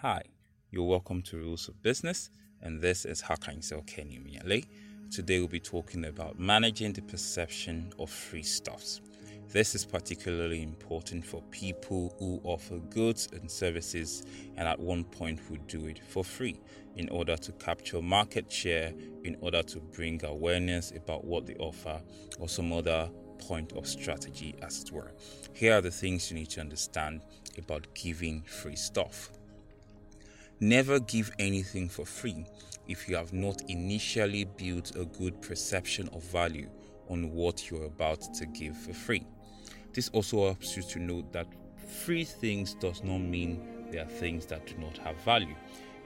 Hi, you're welcome to Rules of Business, and this is Hakanzel Kenny Miale. Today we'll be talking about managing the perception of free stuffs. This is particularly important for people who offer goods and services and at one point would do it for free in order to capture market share, in order to bring awareness about what they offer, or some other point of strategy, as it were. Here are the things you need to understand about giving free stuff. Never give anything for free if you have not initially built a good perception of value on what you're about to give for free. This also helps you to know that free things does not mean they are things that do not have value.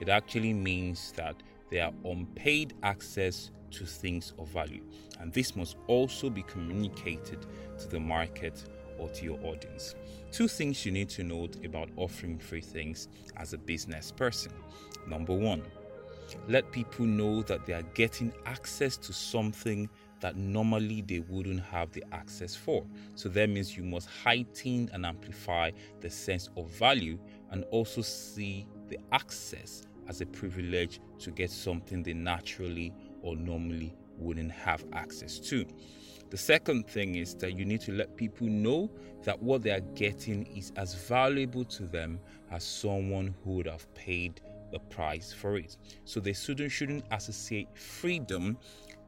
It actually means that they are unpaid access to things of value. And this must also be communicated to the market or to your audience. Two things you need to note about offering free things as a business person. Number one, let people know that they are getting access to something that normally they wouldn't have the access for. So that means you must heighten and amplify the sense of value and also see the access as a privilege to get something they naturally or normally wouldn't have access to. The second thing is that you need to let people know that what they are getting is as valuable to them as someone who would have paid the price for it. So the student shouldn't associate freedom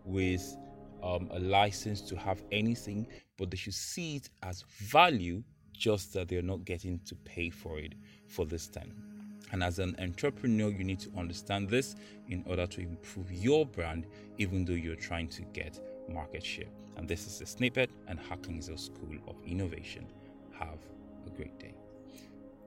with um, a license to have anything, but they should see it as value, just that they're not getting to pay for it for this time. And as an entrepreneur, you need to understand this in order to improve your brand, even though you're trying to get market share. And this is a snippet and Hackingzel School of Innovation. Have a great day.